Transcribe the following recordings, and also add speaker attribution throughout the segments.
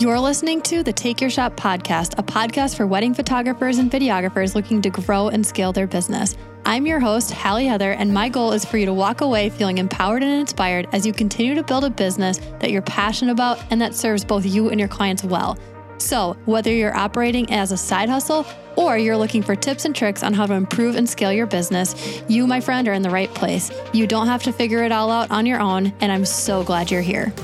Speaker 1: You're listening to the Take Your Shot podcast, a podcast for wedding photographers and videographers looking to grow and scale their business. I'm your host, Halle Heather, and my goal is for you to walk away feeling empowered and inspired as you continue to build a business that you're passionate about and that serves both you and your clients well. So, whether you're operating as a side hustle or you're looking for tips and tricks on how to improve and scale your business, you, my friend, are in the right place. You don't have to figure it all out on your own, and I'm so glad you're here.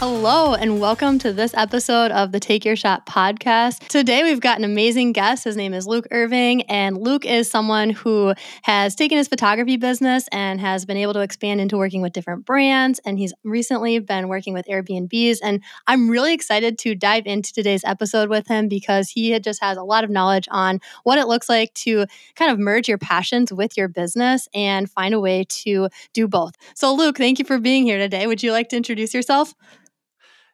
Speaker 1: Hello, and welcome to this episode of the Take Your Shot podcast. Today, we've got an amazing guest. His name is Luke Irving, and Luke is someone who has taken his photography business and has been able to expand into working with different brands. And he's recently been working with Airbnbs. And I'm really excited to dive into today's episode with him because he just has a lot of knowledge on what it looks like to kind of merge your passions with your business and find a way to do both. So, Luke, thank you for being here today. Would you like to introduce yourself?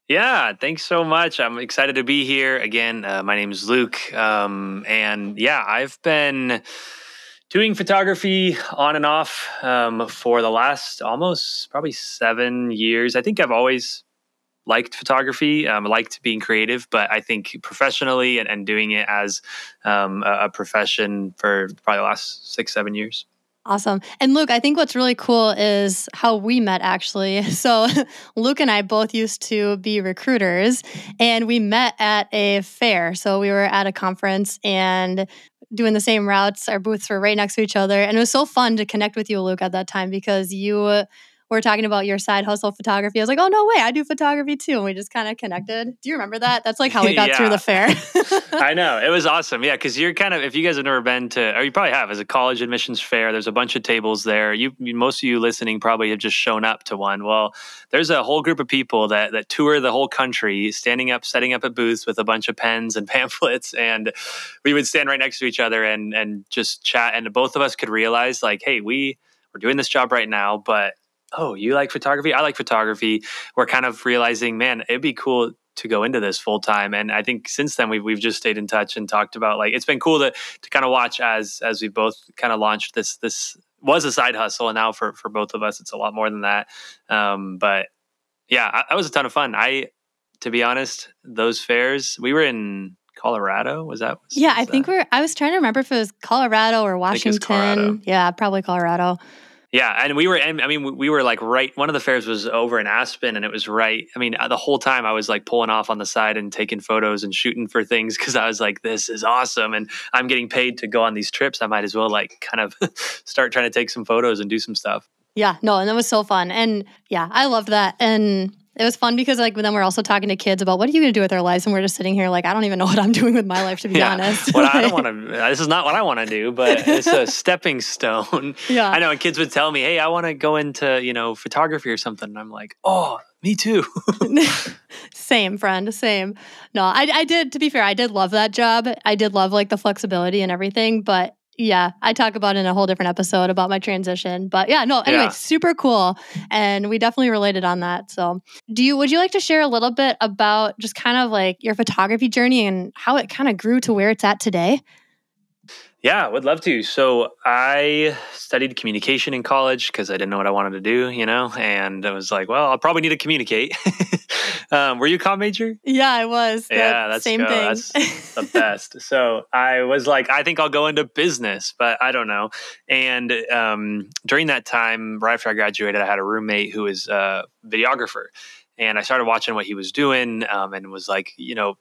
Speaker 2: Yeah, thanks so much. I'm excited to be here again. Uh, my name is Luke, um, and yeah, I've been doing photography on and off um, for the last almost probably seven years. I think I've always liked photography, um, liked being creative, but I think professionally and, and doing it as um, a, a profession for probably the last six, seven years.
Speaker 1: Awesome. And Luke, I think what's really cool is how we met actually. So, Luke and I both used to be recruiters and we met at a fair. So, we were at a conference and doing the same routes. Our booths were right next to each other. And it was so fun to connect with you, Luke, at that time because you were talking about your side hustle photography. I was like, oh, no way, I do photography too. And we just kind of connected. Do you remember that? That's like how we got yeah. through the fair.
Speaker 2: I know. It was awesome. Yeah. Cause you're kind of, if you guys have never been to, or you probably have, as a college admissions fair, there's a bunch of tables there. You, most of you listening probably have just shown up to one. Well, there's a whole group of people that, that tour the whole country, standing up, setting up at booths with a bunch of pens and pamphlets. And we would stand right next to each other and, and just chat. And both of us could realize, like, hey, we, we're doing this job right now, but oh, you like photography? I like photography. We're kind of realizing, man, it'd be cool to go into this full time. And I think since then we've we've just stayed in touch and talked about like it's been cool to to kind of watch as as we both kind of launched this this was a side hustle and now for for both of us it's a lot more than that. Um, but yeah, that was a ton of fun. I to be honest, those fairs we were in Colorado. Was that? Was,
Speaker 1: yeah,
Speaker 2: was
Speaker 1: I think we're. I was trying to remember if it was Colorado or Washington. Colorado. Yeah, probably Colorado.
Speaker 2: Yeah, and we were. and I mean, we were like right. One of the fairs was over in Aspen, and it was right. I mean, the whole time I was like pulling off on the side and taking photos and shooting for things because I was like, "This is awesome!" And I'm getting paid to go on these trips. I might as well like kind of start trying to take some photos and do some stuff.
Speaker 1: Yeah, no, and that was so fun. And yeah, I loved that. And it was fun because like then we're also talking to kids about what are you going to do with their lives, and we're just sitting here like I don't even know what I'm doing with my life to be yeah. honest.
Speaker 2: well, I don't want to. This is not what I want to do, but it's a stepping stone. Yeah, I know. And kids would tell me, "Hey, I want to go into you know photography or something," and I'm like, "Oh, me too."
Speaker 1: same friend, same. No, I I did. To be fair, I did love that job. I did love like the flexibility and everything, but yeah, I talk about in a whole different episode about my transition. But yeah, no, anyway, yeah. super cool. And we definitely related on that. So do you would you like to share a little bit about just kind of like your photography journey and how it kind of grew to where it's at today?
Speaker 2: Yeah, would love to. So I studied communication in college because I didn't know what I wanted to do, you know, and I was like, well, I'll probably need to communicate. um, were you a com major?
Speaker 1: Yeah, I was.
Speaker 2: Yeah, that's
Speaker 1: same thing.
Speaker 2: That's the best. so I was like, I think I'll go into business, but I don't know. And um, during that time, right after I graduated, I had a roommate who was a videographer and I started watching what he was doing um, and was like, you know,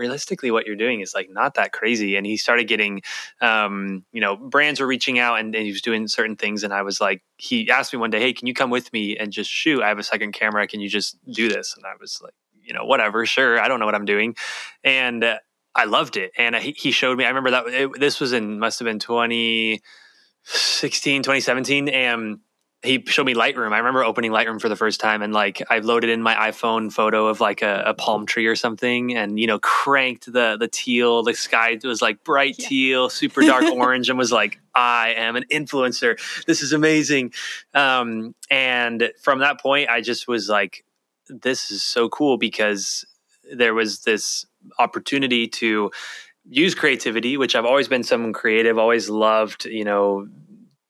Speaker 2: realistically what you're doing is like not that crazy and he started getting um, you know brands were reaching out and, and, he was doing certain things and i was like he asked me one day hey can you come with me and just shoot? I have a second camera. Can you just do this? And i was like you know whatever sure i don't know what i'm doing. And uh, i loved it and he, he showed me i remember that it, this was in must have been 2016 2017 and he showed me Lightroom. I remember opening Lightroom for the first time and like I loaded in my iPhone photo of like a, a, palm tree or something and you know cranked the the teal. The sky was like bright yeah. teal, super dark orange, and was like, I am an influencer. This is amazing. Um, and from that point, I just was like, this is so cool because there was this opportunity to use creativity, which I've always been someone creative, always loved, you know,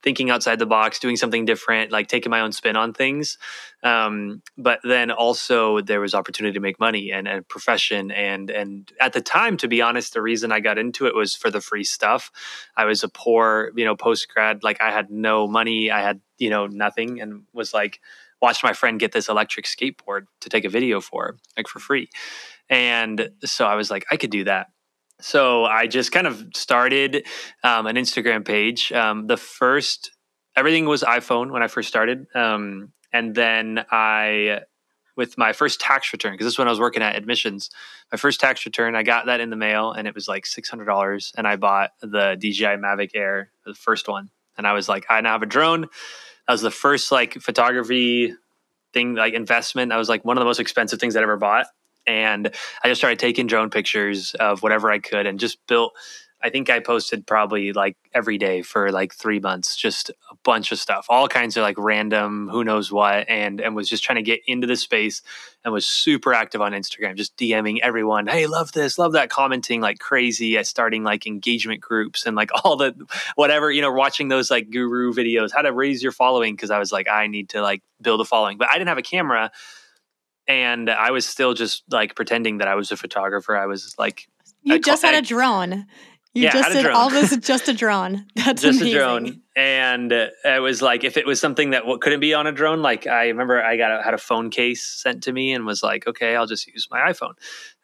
Speaker 2: thinking outside the box, doing something different, like taking my own spin on things. Um, but then also there was opportunity to make money and a profession. And and at the time, to be honest, the reason I got into it was for the free stuff. I was a poor, you know, post grad, like I had no money, I had you know nothing, and was like watched my friend get this electric skateboard to take a video for, like for free. And so I was like, I could do that so I just kind of started um, an Instagram page. Um, the first, everything was iPhone when I first started. Um, and then I, with my first tax return, because this is when I was working at admissions, my first tax return, I got that in the mail and it was like $600. And I bought the DJI Mavic Air, the first one. And I was like, I now have a drone. That was the first like photography thing, like investment. That was like one of the most expensive things I ever bought and I just started taking drone pictures of whatever I could and just built. I think I posted probably like every day for like three months, just a bunch of stuff, all kinds of like random, who knows what, and and was just trying to get into the space and was super active on Instagram, just DMing everyone, hey, love this, love that, commenting like crazy, at starting like engagement groups and like all the whatever, you know, watching those like guru videos, how to raise your following, because I was like, I need to like build a following, but I didn't have a camera and I was still just like pretending that I was a photographer. I was like,
Speaker 1: you I just had a drone. You yeah, just did all this just a drone. That's just amazing. a drone,
Speaker 2: and uh, it was like if it was something that what couldn't be on a drone. Like I remember I got a, had a phone case sent to me and was like, okay, I'll just use my iPhone.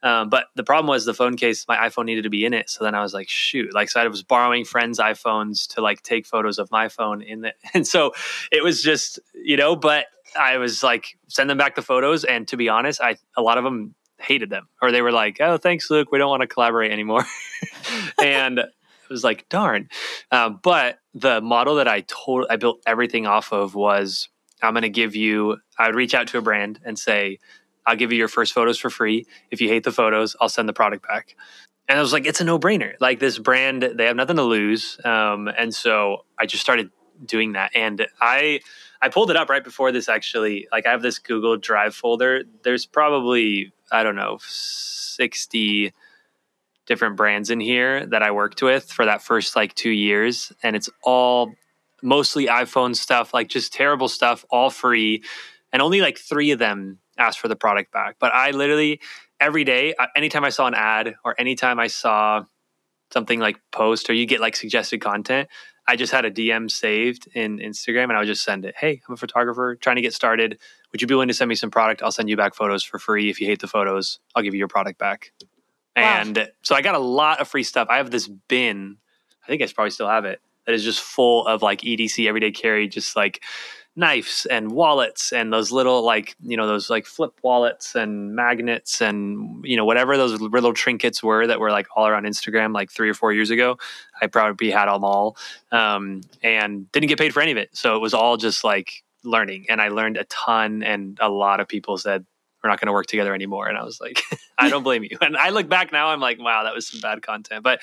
Speaker 2: Um, but the problem was the phone case, my iPhone needed to be in it. So then I was like, shoot, like so I was borrowing friends' iPhones to like take photos of my phone in it, and so it was just you know, but I was like, send them back the photos. And to be honest, I a lot of them hated them, or they were like, "Oh, thanks, Luke. We don't want to collaborate anymore." and it was like, darn. Um, but the model that I told, I built everything off of was, I'm going to give you. I would reach out to a brand and say, "I'll give you your first photos for free. If you hate the photos, I'll send the product back." And I was like, "It's a no-brainer. Like this brand, they have nothing to lose." Um, and so I just started doing that, and I I pulled it up right before this actually. Like I have this Google Drive folder. There's probably, I don't know, 60 different brands in here that I worked with for that first like 2 years and it's all mostly iPhone stuff, like just terrible stuff, all free. And only like 3 of them asked for the product back. But I literally every day, anytime I saw an ad or anytime I saw something like post or you get like suggested content, I just had a DM saved in Instagram and I would just send it. Hey, I'm a photographer trying to get started. Would you be willing to send me some product? I'll send you back photos for free. If you hate the photos, I'll give you your product back. Wow. And so I got a lot of free stuff. I have this bin. I think I probably still have it. That is just full of like EDC everyday carry, just like knives and wallets and those little like you know those like flip wallets and magnets and you know whatever those little trinkets were that were like all around Instagram like three or four years ago. I probably had them all um, and didn't get paid for any of it. So it was all just like learning, and I learned a ton. And a lot of people said we're not going to work together anymore, and I was like, I don't blame you. And I look back now, I'm like, wow, that was some bad content. But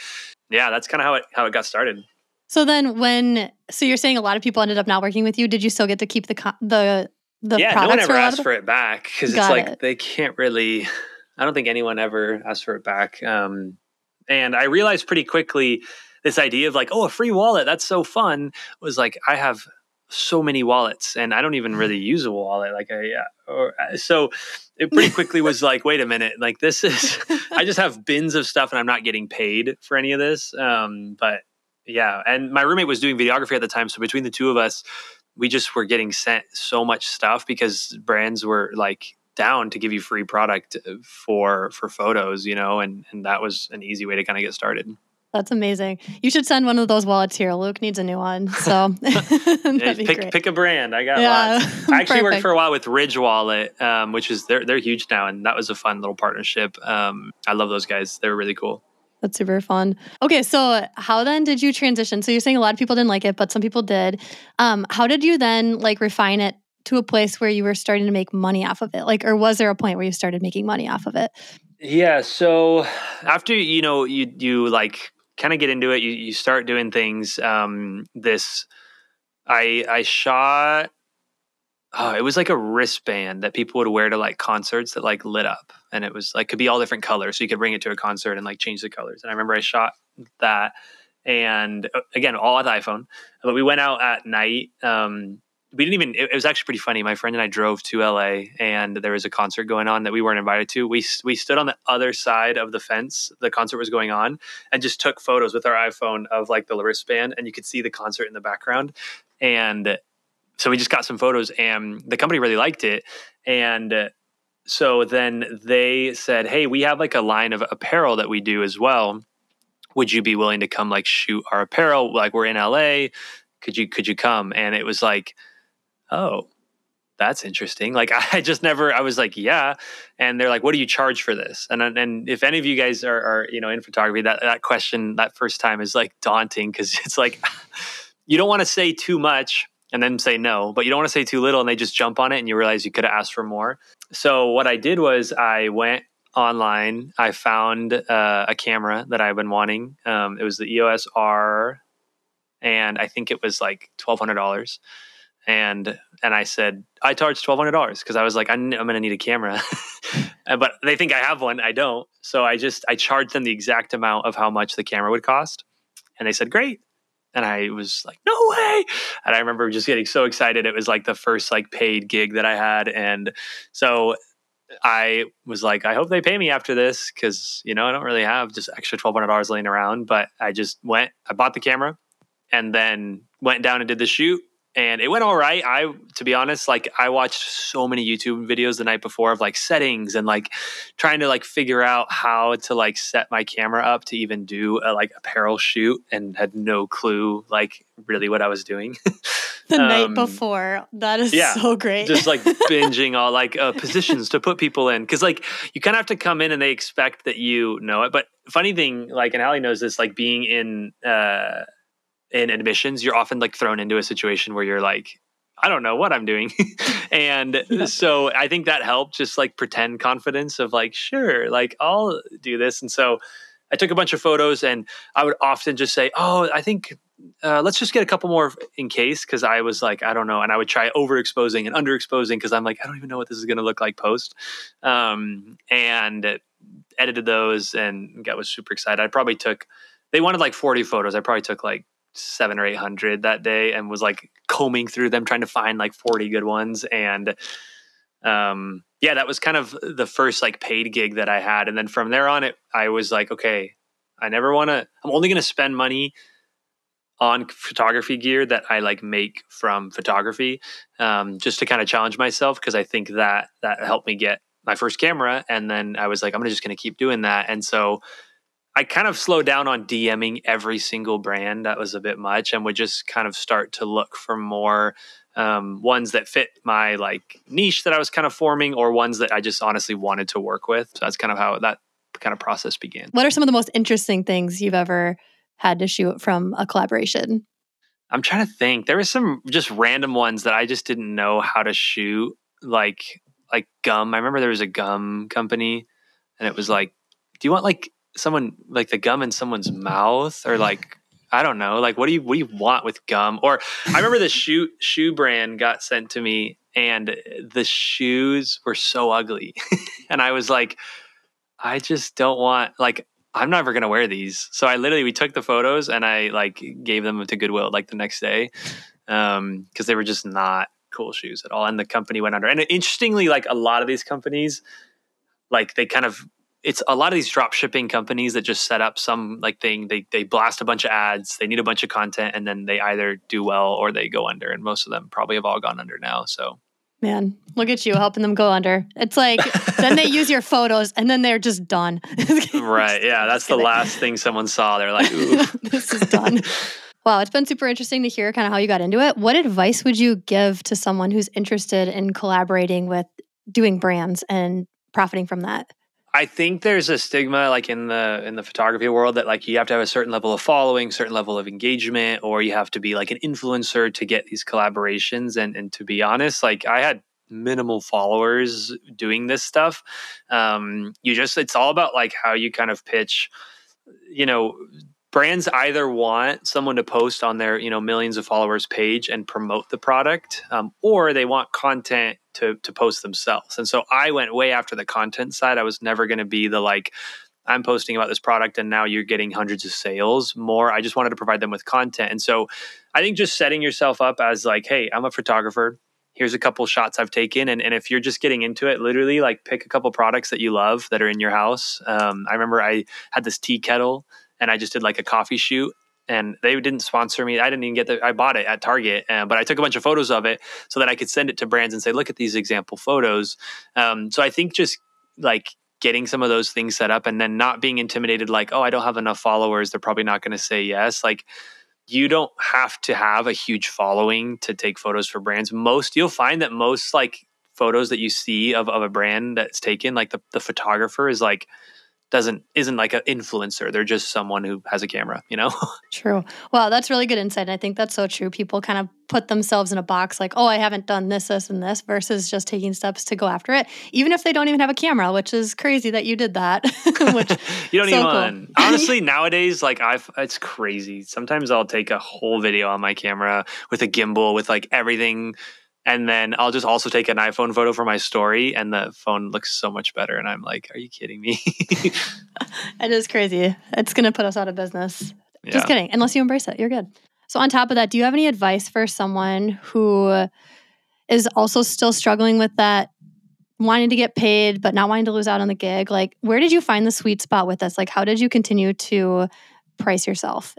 Speaker 2: yeah, that's kind of how it how it got started.
Speaker 1: So then, when so you're saying a lot of people ended up not working with you, did you still get to keep the the the
Speaker 2: yeah? No one ever asked for it back because it's like it. they can't really. I don't think anyone ever asked for it back. Um, and I realized pretty quickly this idea of like, oh, a free wallet, that's so fun. Was like I have so many wallets and I don't even really use a wallet. Like I, or uh, so it pretty quickly was like, wait a minute, like this is, I just have bins of stuff and I'm not getting paid for any of this. Um, but yeah, and my roommate was doing videography at the time, so between the two of us, we just were getting sent so much stuff because brands were like down to give you free product uh, for for photos, you know, and and that was an easy way to kind of get started.
Speaker 1: That's amazing. You should send one of those wallets here. Luke needs a new one. So
Speaker 2: yeah, pick pick a brand. I got yeah, lots. I actually worked for a while with Ridge Wallet, um, which is they're they're huge now, and that was a fun little partnership. Um, I love those guys. They were really cool.
Speaker 1: That's super fun. Okay, so how then did you transition? So you're saying a lot of people didn't like it, but some people did. Um, how did you then like refine it to a place where you were starting to make money off of it? Like, or was there a point where you started making money off of it?
Speaker 2: Yeah. So after you know you you like kind of get into it, you you start doing things. Um, this I I shot oh, it was like a wristband that people would wear to like concerts that like lit up and it was like could be all different colors so you could bring it to a concert and like change the colors and i remember i shot that and uh, again, all with iPhone. But we went out at night. Um, we didn't even. It, it, was actually pretty funny. My friend and I drove to LA, and there was a concert going on that we weren't invited to. We we stood on the other side of the fence. The concert was going on, and just took photos with our iPhone of like the wristband, and you could see the concert in the background. And so we just got some photos, and the company really liked it. And uh, so then they said, "Hey, we have like a line of apparel that we do as well." would you be willing to come like shoot our apparel? Like we're in LA could you could you come? And it was like oh that's interesting. Like I just never I was like yeah. And they're like what do you charge for this? And and if any of you guys are, are you know in photography that that question that first time is like daunting because it's like you don't want to say too much and then say no but you don't want to say too little and they just jump on it and you realize you could have asked for more so what I did was I went online, I found uh, a camera that I've been wanting. Um, it was the EOS R, and I think it was like twelve hundred dollars. And and I said I charged twelve hundred dollars because I was like I'm, I'm going to need a camera, but they think I have one. I don't, so I just I charged them the exact amount of how much the camera would cost, and they said great. And I was like, no way. And I remember just getting so excited. It was like the first like paid gig that I had. And so I was like, I hope they pay me after this because you know I don't really have just extra twelve hundred dollars laying around. But I just went, I bought the camera, and then went down and did the shoot, and it went all right. I, to be honest, like I watched so many YouTube videos the night before of like settings and like trying to like figure out how to like set my camera up to even do a like apparel shoot, and had no clue like really what I was doing.
Speaker 1: the um, night before. That is yeah, so great.
Speaker 2: just like binging all like uh, positions to put people in. Cause like you kind of have to come in and they expect that you know it. But funny thing, like, and Halle knows this, like being in, uh, in admissions, you're often like thrown into a situation where you're like, I don't know what I'm doing. and yeah. so I think that helped just like pretend confidence of like, sure, like I'll do this. And so I took a bunch of photos and I would often just say, oh, I think uh, let's just get a couple more in case because I was like, I don't know, and I would try overexposing and underexposing because I'm like, I don't even know what this is going to look like post, um, and edited those and got was super excited. I probably took they wanted like 40 photos. I probably took like seven or eight hundred that day and was like combing through them trying to find like 40 good ones. And um yeah that was kind of the first like paid gig that i had. And then from there on it i was like okay i never want to i'm only going to spend money on photography gear that I like make from photography, um, just to kind of challenge myself because I think that that helped me get my first camera, and then I was like, I'm just going to keep doing that, and so I kind of slowed down on DMing every single brand. That was a bit much, and would just kind of start to look for more um, ones that fit my like niche that I was kind of forming, or ones that I just honestly wanted to work with. So that's kind of how that kind of process began.
Speaker 1: What are some of the most interesting things you've ever had to shoot from a collaboration?
Speaker 2: I'm trying to think. There were some just random ones that I just didn't know how to shoot, like like gum. I remember there was a gum company, and it was like, do you want like someone like the gum in someone's mouth or like I don't know, like what do you what do you want with gum? Or I remember the shoe shoe brand got sent to me, and the shoes were so ugly, and I was like, I just don't want like I'm never gonna wear these. So I literally we took the photos and I like gave them to Goodwill like the next day because um, they were just not cool shoes at all. And the company went under. And interestingly, like a lot of these companies, like they kind of it's a lot of these drop shipping companies that just set up some like thing. They they blast a bunch of ads. They need a bunch of content, and then they either do well or they go under. And most of them probably have all gone under now. So
Speaker 1: Man, look at you helping them go under. It's like then they use your photos and then they're just done.
Speaker 2: right. Yeah. That's the last thing someone saw. They're like, ooh.
Speaker 1: this is done. Wow, it's been super interesting to hear kind of how you got into it. What advice would you give to someone who's interested in collaborating with doing brands and profiting from that?
Speaker 2: I think there's a stigma like in the in the photography world that like you have to have a certain level of following, certain level of engagement, or you have to be like an influencer to get these collaborations. And and to be honest, like I had minimal followers doing this stuff. Um, you just it's all about like how you kind of pitch, you know, brands either want someone to post on their you know millions of followers page and promote the product um, or they want content to to post themselves and so i went way after the content side i was never going to be the like I'm posting about this product and now you're getting hundreds of sales. More, I just wanted to provide them with content. And so I think just setting yourself up as like, hey, I'm a photographer. Here's a couple shots I've taken. And, and if you're just getting into it, literally like pick a couple products that you love that are in your house. Um, I remember I had this tea kettle and I just did like a coffee shoot and they didn't sponsor me. I didn't even get the. I bought it at Target, uh, but I took a bunch of photos of it so that I could send it to brands and say, "Look at these example photos." Um, so I think just like getting some of those things set up and then not being intimidated, like, "Oh, I don't have enough followers. They're probably not going to say yes." Like, you don't have to have a huge following to take photos for brands. Most you'll find that most like photos that you see of, of a brand that's taken, like the, the photographer is like doesn't isn't like an influencer. They're just someone who has a camera you know?
Speaker 1: True. Well that's really good insight i think that's so true. People kind of put themselves in a box like oh i haven't done this this and this versus just taking steps to go after it even if they don't even have a camera which is crazy that you did that which
Speaker 2: you don't so even cool. honestly nowadays like i've it's crazy. Sometimes i'll take a whole video on my camera with a gimbal with like everything and then I'll just also take an iPhone photo for my story, and the phone looks so much better. And I'm like, "Are you kidding me?"
Speaker 1: it is crazy. It's gonna put us out of business. Yeah. Just kidding. Unless you embrace it, you're good. So, on top of that, do you have any advice for someone who is also still struggling with that, wanting to get paid but not wanting to lose out on the gig? Like, where did you find the sweet spot with this? Like, how did you continue to price yourself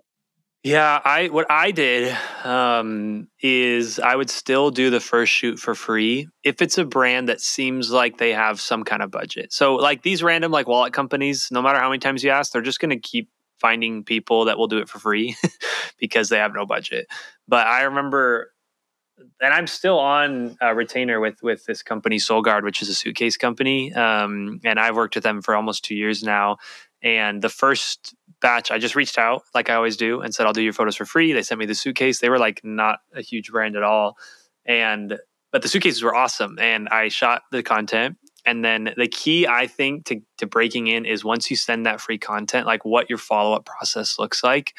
Speaker 2: yeah, I what I did um, is I would still do the first shoot for free if it's a brand that seems like they have some kind of budget. So like these random like wallet companies, no matter how many times you ask, they're just going to keep finding people that will do it for free because they have no budget. But I remember and I'm still on a retainer with with this company Solgaard, which is a suitcase company, um, and I've worked with them for almost two years now. And the first batch, I just reached out like I always do and said, I'll do your photos for free. They sent me the suitcase. They were like not a huge brand at all. And, but the suitcases were awesome. And I shot the content. And then the key, I think, to, to breaking in is once you send that free content, like what your follow up process looks like.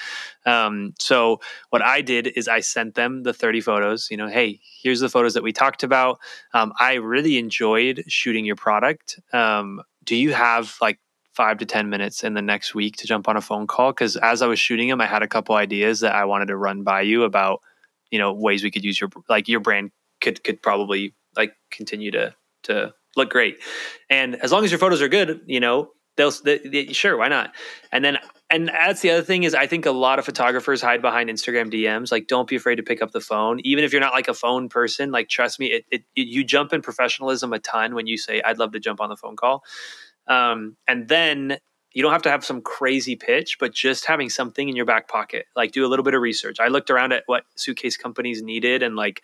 Speaker 2: Um, so, what I did is I sent them the 30 photos. You know, hey, here's the photos that we talked about. Um, I really enjoyed shooting your product. Um, do you have like five to 10 minutes in the next week to jump on a phone call. Cause as I was shooting them, I had a couple ideas that I wanted to run by you about, you know, ways we could use your, like your brand could, could probably like continue to, to look great. And as long as your photos are good, you know, they'll, they, they, sure, why not? And then, and that's the other thing is I think a lot of photographers hide behind Instagram DMs. Like, don't be afraid to pick up the phone, even if you're not like a phone person. Like, trust me, it, it, it you jump in professionalism a ton when you say, "I'd love to jump on the phone call." Um, and then you don't have to have some crazy pitch, but just having something in your back pocket. Like do a little bit of research. I looked around at what suitcase companies needed and like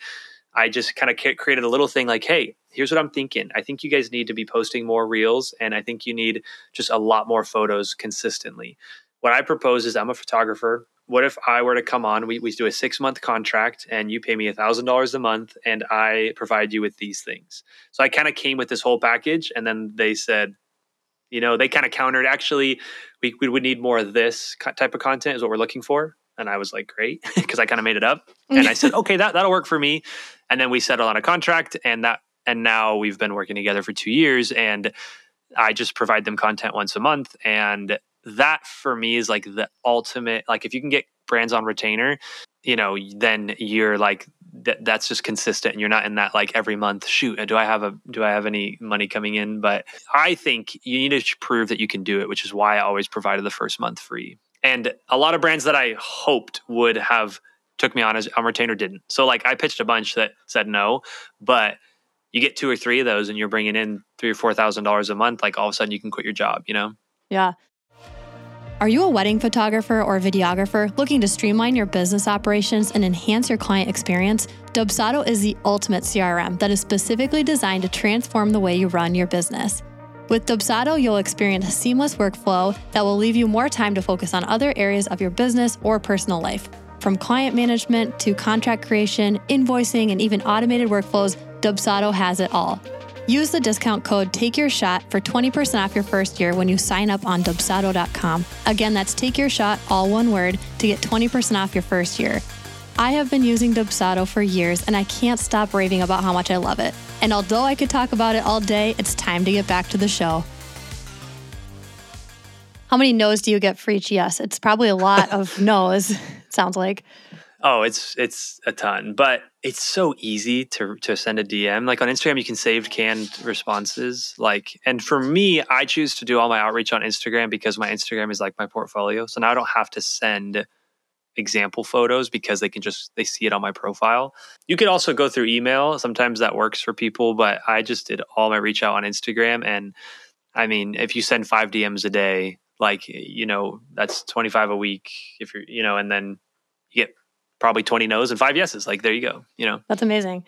Speaker 2: I just kind of created a little thing like, hey, here's what I'm thinking. I think you guys need to be posting more reels and I think you need just a lot more photos consistently. What I propose is I'm a photographer. What if I were to come on? We, we do a six month contract and you pay me a $1,000 a month and I provide you with these things. So I kind of came with this whole package and then they said, you know, they kind of countered. Actually, we, we would need more of this type of content is what we're looking for. And I was like, great, because I kind of made it up. And I said, okay, that that'll work for me. And then we settled on a contract, and that and now we've been working together for two years, and I just provide them content once a month, and that for me is like the ultimate. Like, if you can get brands on retainer, you know, then you're like that that's just consistent. And you're not in that like every month shoot do i have a do i have any money coming in? But i think you need to prove that you can do it which is why i always provided the first month free. And a lot of brands that i hoped would have took me on as on retainer didn't. So like i pitched a bunch that said no but you get two or three of those and you're bringing in three or four thousand dollars a month like all of a sudden you can quit your job you know?
Speaker 1: Yeah are you a wedding photographer or videographer looking to streamline your business operations and enhance your client experience? Dubsado is the ultimate CRM that is specifically designed to transform the way you run your business. With Dubsado, you'll experience a seamless workflow that will leave you more time to focus on other areas of your business or personal life. From client management to contract creation, invoicing, and even automated workflows, Dubsado has it all. Use the discount code Take Your Shot for 20% off your first year when you sign up on Dubsado.com. Again, that's Take Your Shot, all one word, to get 20% off your first year. I have been using Dubsado for years and I can't stop raving about how much I love it. And although I could talk about it all day, it's time to get back to the show. How many no's do you get for each yes? It's probably a lot of no's, sounds like.
Speaker 2: Oh, it's it's a ton, but it's so easy to to send a DM. Like on Instagram, you can save canned responses. Like, and for me, I choose to do all my outreach on Instagram because my Instagram is like my portfolio. So now I don't have to send example photos because they can just they see it on my profile. You could also go through email. Sometimes that works for people, but I just did all my reach out on Instagram and I mean, if you send 5 DMs a day, like you know, that's 25 a week if you're, you know, and then you get probably 20 no's and five yeses. Like, there you go, you know?
Speaker 1: That's amazing.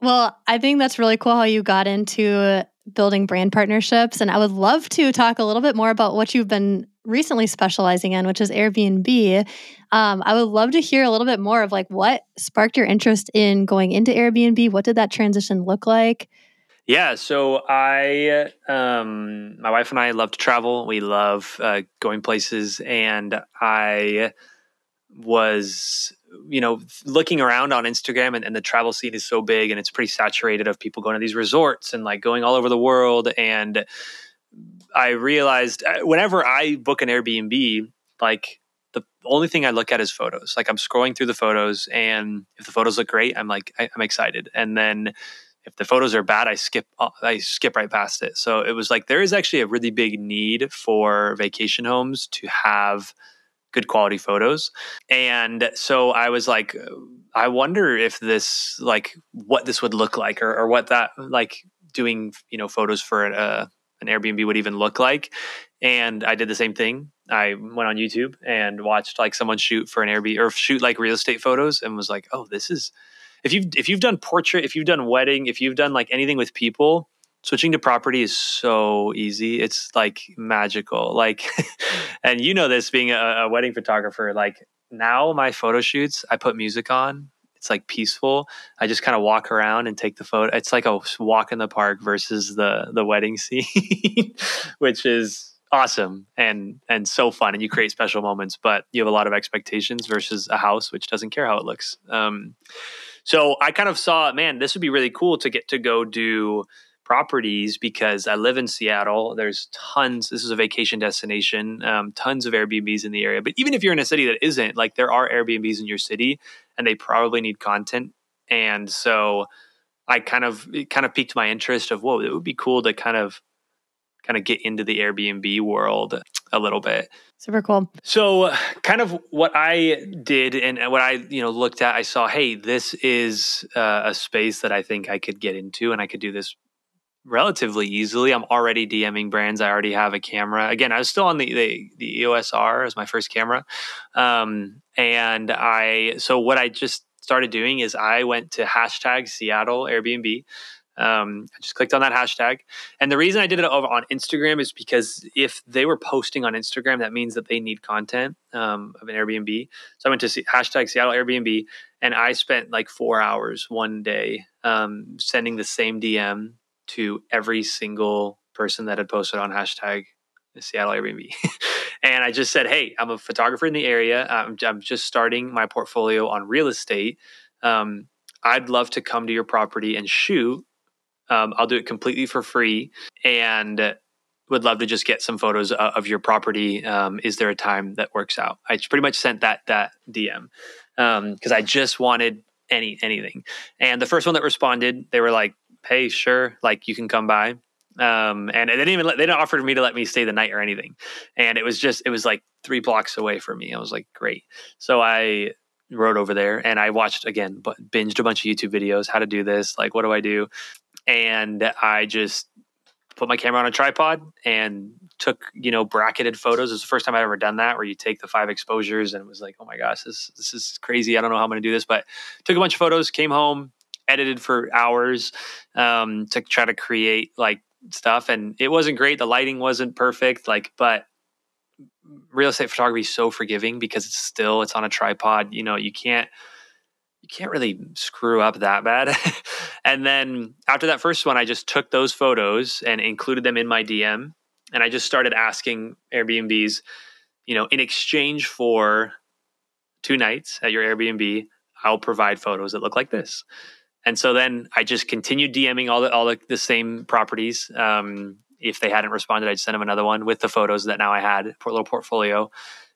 Speaker 1: Well, I think that's really cool how you got into building brand partnerships. And I would love to talk a little bit more about what you've been recently specializing in, which is Airbnb. Um, I would love to hear a little bit more of like what sparked your interest in going into Airbnb. What did that transition look like?
Speaker 2: Yeah, so I, um, my wife and I love to travel. We love uh, going places, and I was you know looking around on instagram and, and, the travel scene is so big and it's pretty saturated of people going to these resorts and like going all over the world. And i realized uh, whenever i book an airbnb like the only thing i look at is photos. Like i'm scrolling through the photos and if the photos look great i'm like I, i'm excited. And then if the photos are bad i skip uh, i skip right past it. So it was like there is actually a really big need for vacation homes to have good quality photos. And so I was like, I wonder if this, like, what this would look like or, or what that, like, doing, you know, photos for a, uh, an Airbnb would even look like. And I did the same thing. I went on YouTube and watched like someone shoot for an Airbnb or shoot like real estate photos and was like, oh, this is, if you've, if you've done portrait, if you've done wedding, if you've done like anything with people, switching to property is so easy. It's like magical. Like, and you know this being a, a, wedding photographer. Like now, my photo shoots, I put music on. It's like peaceful. I just kind of walk around and take the photo. It's like a walk in the park versus the the wedding scene, which is awesome and and so fun. And you create special moments, but you have a lot of expectations versus a house which doesn't care how it looks. Um, so I kind of saw, man, this would be really cool to get to go do properties because I live in Seattle. There's tons. This is a vacation destination. Um, tons of Airbnbs in the area. But even if you're in a city that isn't, like there are Airbnbs in your city, and they probably need content. And so, I kind of it kind of piqued my interest of whoa, it would be cool to kind of kind of get into the Airbnb world a little bit.
Speaker 1: Super cool.
Speaker 2: So, kind of what I did and what I, you know, looked at, I saw, hey, this is uh, a space that I think I could get into, and I could do this relatively easily. I'm already DMing brands. I already have a camera. Again, I was still on the the, the EOS R as my first camera, um, and I. So what I just started doing is I went to hashtag Seattle Airbnb. Um, I just clicked on that hashtag, and the reason I did it over on Instagram is because if they were posting on Instagram, that means that they need content um, of an Airbnb. So I went to see, hashtag Seattle Airbnb, and I spent like four hours one day um, sending the same DM to every single person that had posted on hashtag Seattle Airbnb. and I just said, hey, I'm a photographer in the area. I'm, I'm just starting my portfolio on real estate. Um, I'd love to come to your property and shoot. Um, I'll do it completely for free and would love to just get some photos of your property. Um, is there a time that works out? I pretty much sent that that DM because um, I just wanted any anything. And the first one that responded, they were like, hey, sure, like you can come by. Um, and they didn't even let, they didn't offer me to let me stay the night or anything. And it was just it was like three blocks away from me. I was like, great. So I rode over there and I watched again, but binged a bunch of YouTube videos, how to do this, like what do I do? And I just put my camera on a tripod and took you know bracketed photos. It was the first time I'd ever done that, where you take the five exposures and it was like, oh my gosh, this this is crazy. I don't know how I'm going to do this, but took a bunch of photos, came home, edited for hours um, to try to create like stuff, and it wasn't great. The lighting wasn't perfect, like, but real estate photography is so forgiving because it's still it's on a tripod. You know, you can't you can't really screw up that bad. and then after that first one, I just took those photos and included them in my DM, and I just started asking Airbnbs, you know, in exchange for two nights at your Airbnb, I'll provide photos that look like this. And so then I just continued DMing all the all the, the same properties. Um, if they hadn't responded, I'd send them another one with the photos that now I had, a little portfolio,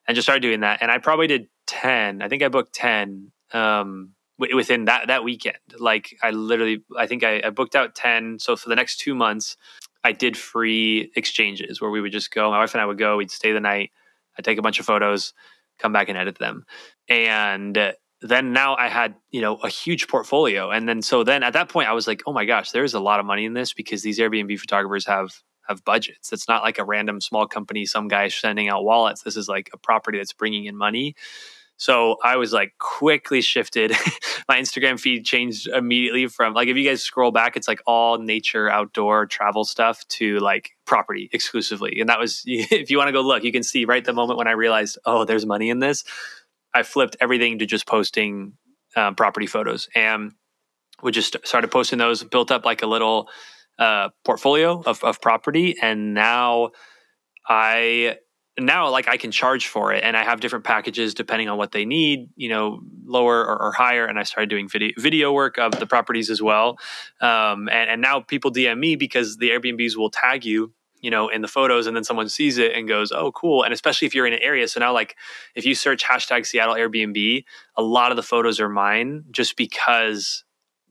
Speaker 2: and just started doing that. And I probably did 10. I think I booked 10 um, w- within that, that weekend. Like I literally, I think I, I booked out 10. So for the next two months, I did free exchanges where we would just go. My wife and I would go. We'd stay the night. I'd take a bunch of photos, come back and edit them, and then now I had you know a huge portfolio. And then so then at that point I was like, oh my gosh, there's a lot of money in this because these Airbnb photographers have have budgets. It's not like a random small company, some guy sending out wallets. This is like a property that's bringing in money. So I was like quickly shifted. My Instagram feed changed immediately from like if you guys scroll back, it's like all nature, outdoor, travel stuff to like property exclusively. And that was if you want to go look, you can see right the moment when I realized, oh, there's money in this. I flipped everything to just posting um, property photos and we just started posting those, built up like a little uh, portfolio of, of property. And now I now like I can charge for it and I have different packages depending on what they need, you know, lower or, or higher. And I started doing video, video work of the properties as well. Um, and, and now people DM me because the Airbnbs will tag you you know, in the photos, and then someone sees it and goes, "Oh, cool!" And especially if you're in an area, so now like if you search hashtag Seattle Airbnb, a lot of the photos are mine, just because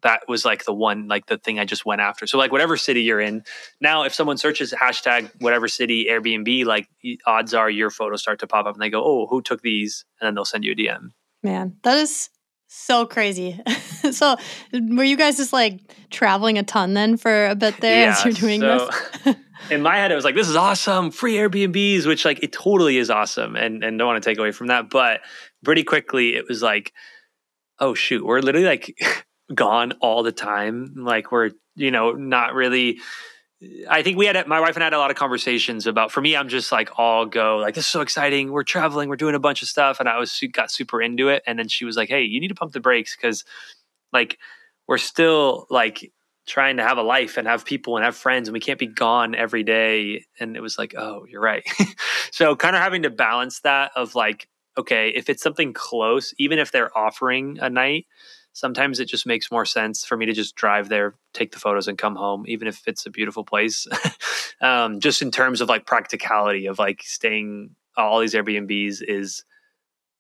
Speaker 2: that was like the one like the thing I just went after. So like whatever city you're in, now if someone searches hashtag whatever city Airbnb, like odds are your photos start to pop up and they go, "Oh, who took these?" and then they'll send you a DM.
Speaker 1: Man, that is so crazy. so were you guys just like traveling a ton then for a bit there yeah, as you're doing so, this?
Speaker 2: in my head, it was like, this is awesome, free Airbnbs, which like it totally is awesome, and and don't want to take away from that. But pretty quickly, it was like, oh shoot, we're literally like gone all the time. Like we're, you know, not really. I think we had my wife and I had a lot of conversations about. For me, I'm just like all go, like this is so exciting. We're traveling, we're doing a bunch of stuff, and I was got super into it. And then she was like, "Hey, you need to pump the brakes because, like, we're still like trying to have a life and have people and have friends, and we can't be gone every day." And it was like, "Oh, you're right." so, kind of having to balance that of like, okay, if it's something close, even if they're offering a night sometimes it just makes more sense for me to just drive there, take the photos, and come home, even if it's a beautiful place. um, just in terms of like practicality of like staying all these Airbnbs is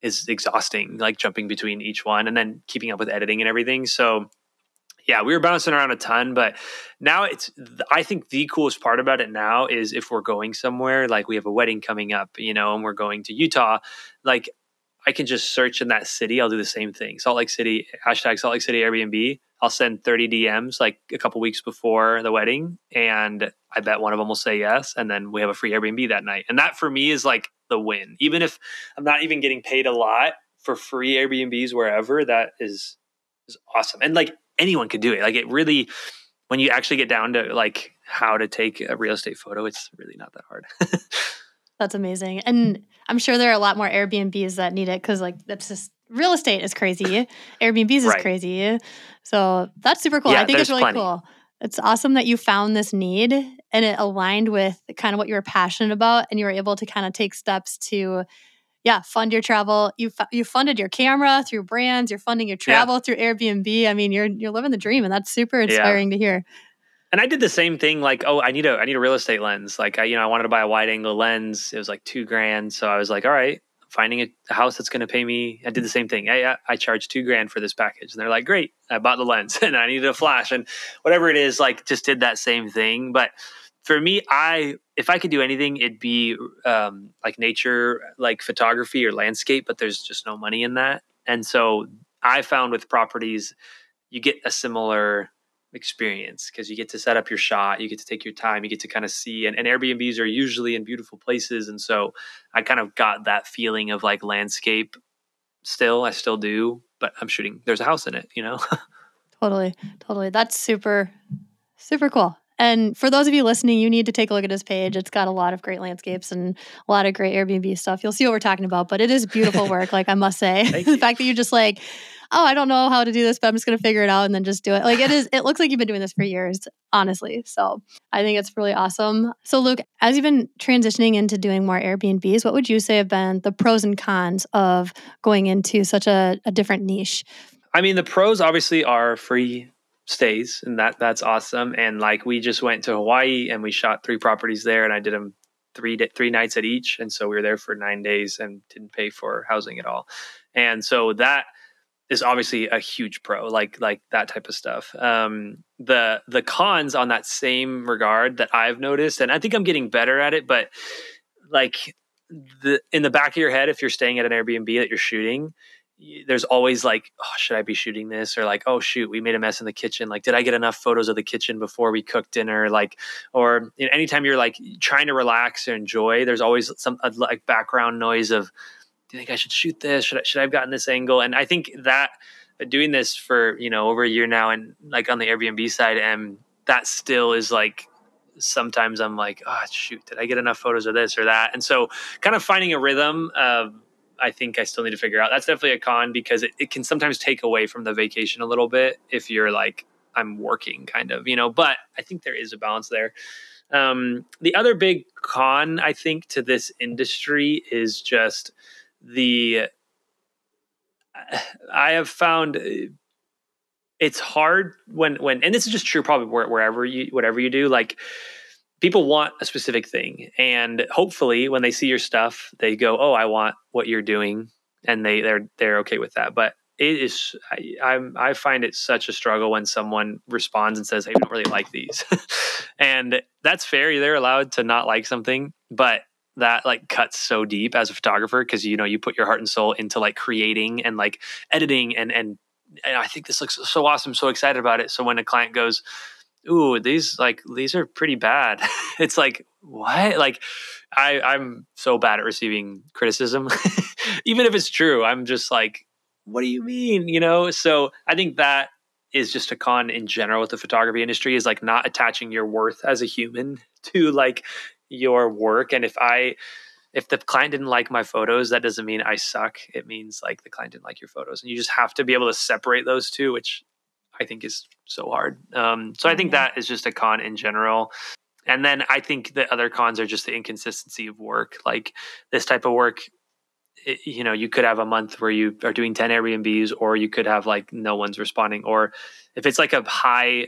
Speaker 2: is exhausting, like jumping between each one and then keeping up with editing and everything. So yeah, we were bouncing around a ton, but now it's, I think the coolest part about it now is if we're going somewhere, like we have a wedding coming up, you know, and we're going to Utah, like I can just search in that city. I'll do the same thing. Salt Lake City, hashtag Salt Lake City Airbnb. I'll send 30 DMs like a couple weeks before the wedding. And I bet one of them will say yes. And then we have a free Airbnb that night. And that for me is like the win. Even if I'm not even getting paid a lot for free Airbnbs wherever, that is is awesome. And like anyone could do it. Like it really, when you actually get down to like how to take a real estate photo, it's really not that hard.
Speaker 1: That's amazing. And I'm sure there are a lot more Airbnbs that need it because, like, that's just real estate is crazy. Airbnbs is right. crazy. So that's super cool. Yeah, I think it's really plenty. cool. It's awesome that you found this need and it aligned with kind of what you were passionate about and you were able to kind of take steps to yeah, fund your travel. You you funded your camera through brands, you're funding your travel yeah. through Airbnb. I mean, you're you're living the dream and that's super inspiring yeah. to hear
Speaker 2: and I did the same thing. Like, oh, I need a I need a real estate lens. Like, I you know I wanted to buy a wide angle lens. It was like two grand. So I was like, all right, finding a, a house that's going to pay me. I did the same thing. I I charge two grand for this package, and they're like, great. I bought the lens, and I needed a flash, and whatever it is, like, just did that same thing. But for me, I if I could do anything, it'd be um, like nature, like photography or landscape. But there's just no money in that, and so I found with properties, you get a similar experience because you get to set up your shot, you get to take your time, you get to kind of see. And, and, Airbnbs are usually in beautiful places, and so I kind of got that feeling of like landscape. Still, I still do, but I'm shooting. There's a house in it, you know.
Speaker 1: totally, totally. That's super, super cool. And for those of you listening, you need to take a look at his page. It's got a lot of great landscapes and a lot of great Airbnb stuff. You'll see what we're talking about, but it is beautiful work, like I must say. the fact that you just like oh, I don't know how to do this, but I'm just going to figure it out and then just do it. Like it is, it looks like you've been doing this for years, honestly. So I think it's really awesome. So, Luke, as you've been transitioning into doing more Airbnbs, what would you say have been the pros and cons of going into such a, a different niche?
Speaker 2: I mean, the pros obviously are free stays and that that's awesome. And like we just went to hawaii and we shot three properties there and i did them three three nights at each and so we were there for nine days and didn't pay for housing at all. And so that is obviously a huge pro like like that type of stuff. Um the the cons on that same regard that i've noticed and i think i'm getting better at it but like the in the back of your head if you're staying at an airbnb that you're shooting there's always like, oh, should I be shooting this? Or like, oh shoot, we made a mess in the kitchen. Like, did I get enough photos of the kitchen before we cooked dinner? Like, or you know, anytime you're like trying to relax or enjoy, there's always some like background noise of, do you think I should shoot this? Should I, should I have gotten this angle? And I think that uh, doing this for you know over a year now, and like on the Airbnb side, and that still is like sometimes I'm like, oh shoot, did I get enough photos of this or that? And so, kind of finding a rhythm. of I think I still need to figure out. That's definitely a con because it, it can sometimes take away from the vacation a little bit if you're like, I'm working kind of, you know, but I think there is a balance there. Um, the other big con, I think, to this industry is just the. I have found it's hard when when and this is just true probably wherever you whatever you do like people want a specific thing and hopefully when they see your stuff they go oh i want what you're doing and they they're they're okay with that. But it is I, I'm, I find it such a struggle when someone responds and says hey we don't really like these. And that's fair they're allowed to not like something but that like cuts so deep as a photographer because you know you put your heart and soul into like creating and like editing and and and I think this looks so awesome so excited about it. So when a client goes ooh, these like these are pretty bad. it's like what? Like I I'm so bad at receiving criticism. Even if it's true, I'm just like, what do you mean? You know? So I think that is just a con in general with the photography industry is like not attaching your worth as a human to like your work. And if I if the client didn't like my photos, that doesn't mean I suck. It means like the client didn't like your photos. And you just have to be able to separate those two, which I think is so hard. Um, so I think that is just a con in general. And then I think the other cons are just the inconsistency of work. Like this type of work, it, you know, you could have a month where you are doing 10 Airbnbs, or you could have like no one's responding. Or if it's like a high,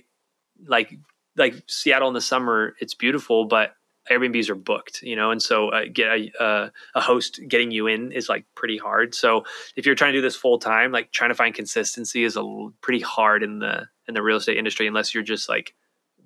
Speaker 2: like, like Seattle in the summer, it's beautiful, but Airbnbs are booked, you know, and so uh, get a, uh, a host getting you in is like pretty hard. So if you're trying to do this full time, like trying to find consistency is a l- pretty hard in the in the real estate industry unless you're just like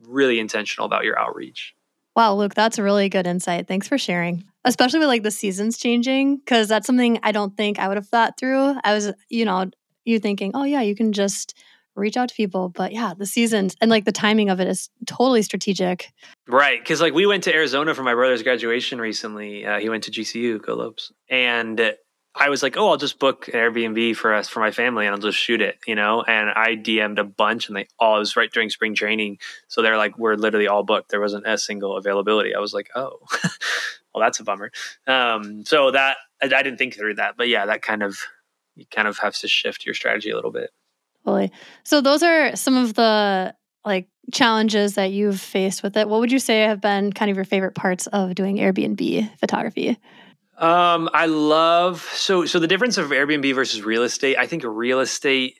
Speaker 2: really intentional about your outreach.
Speaker 1: Wow, Luke, that's a really good insight. Thanks for sharing. Especially with like the seasons changing, because that's something I don't think I would have thought through. I was, you know, you thinking, oh yeah, you can just reach out to people. But yeah, the seasons and like the timing of it is totally strategic.
Speaker 2: Right. Cause like we went to Arizona for my brother's graduation recently. Uh, he went to GCU, Go Lopes. And I was like, oh, I'll just book an Airbnb for us, for my family, and I'll just shoot it, you know? And I DM'd a bunch and they all, it was right during spring training. So they're like, we're literally all booked. There wasn't a single availability. I was like, oh, well, that's a bummer. Um, so that, I, I didn't think through that. But yeah, that kind of, you kind of have to shift your strategy a little bit.
Speaker 1: Totally. So those are some of the like challenges that you've faced with it. What would you say have been kind of your favorite parts of doing Airbnb photography?
Speaker 2: Um, I love so so the difference of Airbnb versus real estate. I think real estate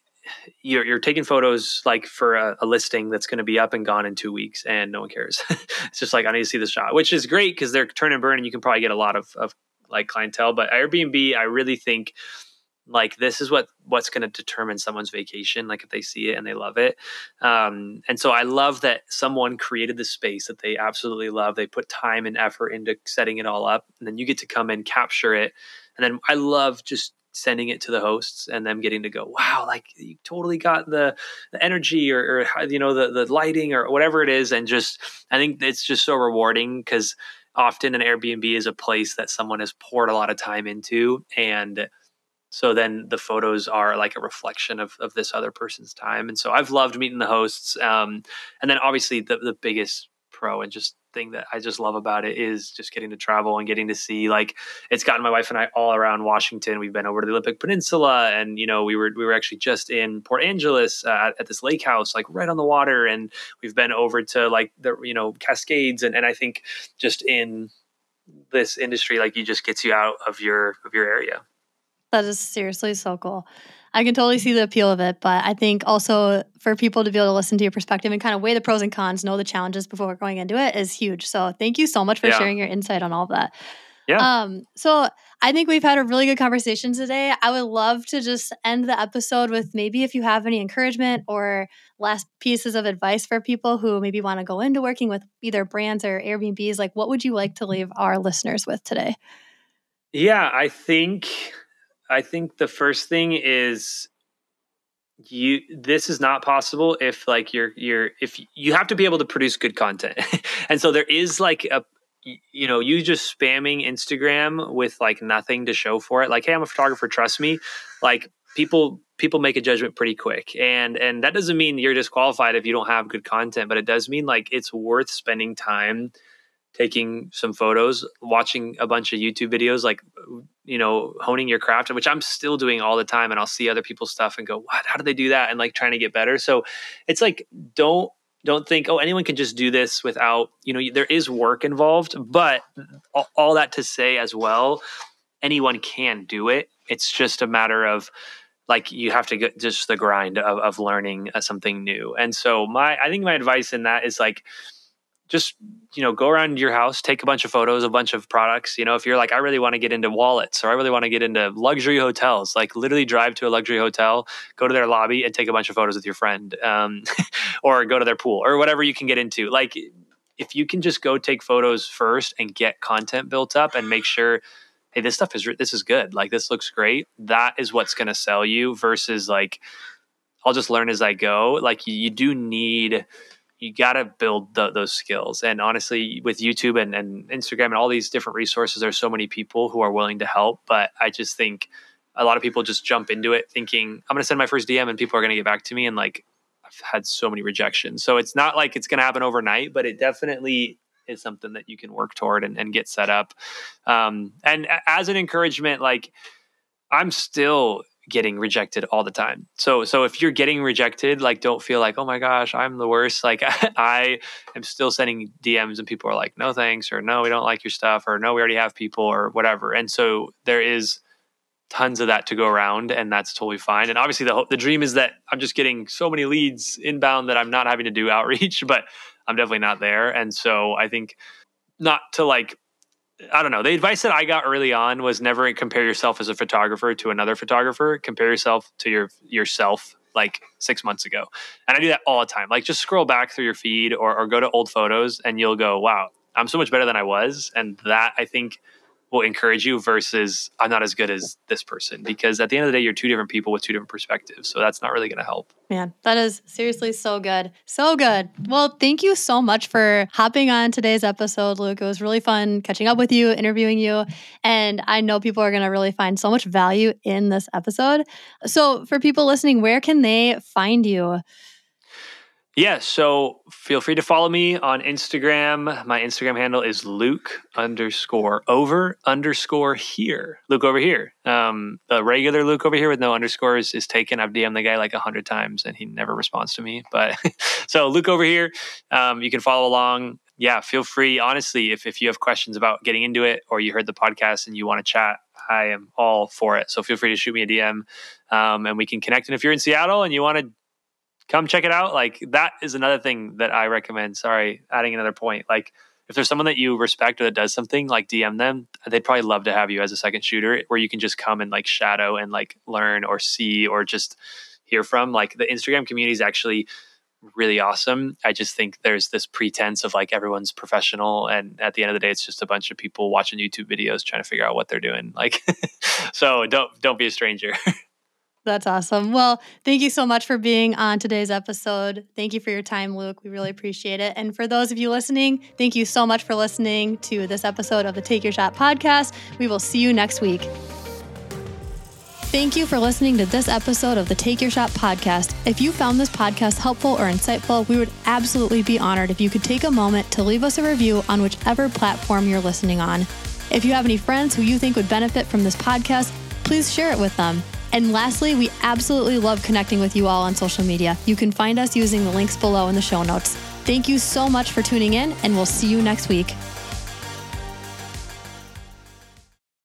Speaker 2: you're, you're taking photos like for a, a listing that's going to be up and gone in two weeks and no one cares. it's just like I need to see the shot, which is great because they're turn and burn and you can probably get a lot of, of like clientele. But Airbnb, I really think like this is what what's going to determine someone's vacation like if they see it and they love it. Um, and so i love that someone created the space that they absolutely love. They put time and effort into setting it all up and then you get to come and capture it. And then i love just sending it to the hosts and them getting to go wow like you totally got the, the energy or, or you know the, the lighting or whatever it is. And just i think it's just so rewarding because often an airbnb is a place that someone has poured a lot of time into and so then the photos are like a reflection of, of this other person's time. And so i've loved meeting the hosts um, and then obviously the, the biggest pro and just thing that i just love about it is just getting to travel and getting to see like it's gotten my wife and i all around washington. We've been over to the olympic peninsula and you know we were we were actually just in port angeles uh, at this lake house like right on the water. And we've been over to like the you know cascades. And, and i think just in this industry like you just gets you out of your of your area
Speaker 1: that is seriously so cool. I can totally see the appeal of it, but I think also for people to be able to listen to your perspective and kind of weigh the pros and cons, know the challenges before going into it is huge. So thank you so much for yeah. sharing your insight on all of that.
Speaker 2: Yeah.
Speaker 1: Um, so I think we've had a really good conversation today. I would love to just end the episode with maybe if you have any encouragement or last pieces of advice for people who maybe want to go into working with either brands or Airbnbs, like what would you like to leave our listeners with today?
Speaker 2: Yeah, I think I think the first thing is you this is not possible if like you're you're if you have to be able to produce good content. and so there is like a you know, you just spamming Instagram with like nothing to show for it. Like, hey, I'm a photographer, trust me. Like people people make a judgment pretty quick. And and that doesn't mean you're disqualified if you don't have good content, but it does mean like it's worth spending time taking some photos, watching a bunch of YouTube videos, like you know, honing your craft, which I'm still doing all the time. And I'll see other people's stuff and go, "What? How do they do that?" And like trying to get better. So it's like don't don't think, "Oh, anyone can just do this without." You know, there is work involved, but all, that to say as well, anyone can do it. It's just a matter of like you have to get just the grind of, of learning uh, something new. And so my, I think my advice in that is like just you know go around your house take a bunch of photos a bunch of products you know if you're like i really want to get into wallets or i really want to get into luxury hotels like literally drive to a luxury hotel go to their lobby and take a bunch of photos with your friend um, or go to their pool or whatever you can get into like if you can just go take photos first and get content built up and make sure hey this stuff is this is good like this looks great that is what's going to sell you versus like i'll just learn as i go like you do need you got to build the, those skills. And honestly, with YouTube and, and Instagram and all these different resources, there's so many people who are willing to help. But I just think a lot of people just jump into it thinking, I'm going to send my first DM and people are going to get back to me. And like, I've had so many rejections. So it's not like it's going to happen overnight, but it definitely is something that you can work toward and, and get set up. Um, and as an encouragement, like, I'm still getting rejected all the time. So so if you're getting rejected, like don't feel like, "Oh my gosh, I'm the worst." Like I am still sending DMs and people are like, "No thanks," or "No, we don't like your stuff," or "No, we already have people," or whatever. And so there is tons of that to go around and that's totally fine. And obviously the the dream is that I'm just getting so many leads inbound that I'm not having to do outreach, but I'm definitely not there. And so I think not to like I don't know. The advice that I got early on was never compare yourself as a photographer to another photographer. Compare yourself to your yourself like six months ago. And I do that all the time. Like just scroll back through your feed or, or go to old photos and you'll go, wow, I'm so much better than I was. And that I think will encourage you versus I'm not as good as this person because at the end of the day you're two different people with two different perspectives so that's not really going to help.
Speaker 1: Man, that is seriously so good. So good. Well, thank you so much for hopping on today's episode, Luke. It was really fun catching up with you, interviewing you, and I know people are going to really find so much value in this episode. So, for people listening, where can they find you?
Speaker 2: Yeah, so feel free to follow me on Instagram. My Instagram handle is Luke underscore over underscore here. Luke over here. Um, the regular Luke over here with no underscores is taken. I've DM'd the guy like a hundred times and he never responds to me. But so Luke over here, um, you can follow along. Yeah, feel free. Honestly, if, if you have questions about getting into it or you heard the podcast and you want to chat, I am all for it. So feel free to shoot me a DM um, and we can connect. And if you're in Seattle and you want to come check it out. Like that is another thing that I recommend. Sorry, adding another point. Like if there's someone that you respect or that does something, like DM them. They'd probably love to have you as a second shooter, where you can just come and like shadow and like learn or see or just hear from. Like the Instagram community is actually really awesome. I just think there's this pretense of like everyone's professional, and at the end of the day, it's just a bunch of people watching YouTube videos trying to figure out what they're doing. Like, so don't don't be a stranger.
Speaker 1: That's awesome. Well, thank you so much for being on today's episode. Thank you for your time, Luke. We really appreciate it. And for those of you listening, thank you so much for listening to this episode of the Take Your Shot podcast. We will see you next week. Thank you for listening to this episode of the Take Your Shot podcast. If you found this podcast helpful or insightful, we would absolutely be honored if you could take a moment to leave us a review on whichever platform you're listening on. If you have any friends who you think would benefit from this podcast, please share it with them. And lastly, we absolutely love connecting with you all on social media. You can find us using the links below in the show notes. Thank you so much for tuning in, and we'll see you next week.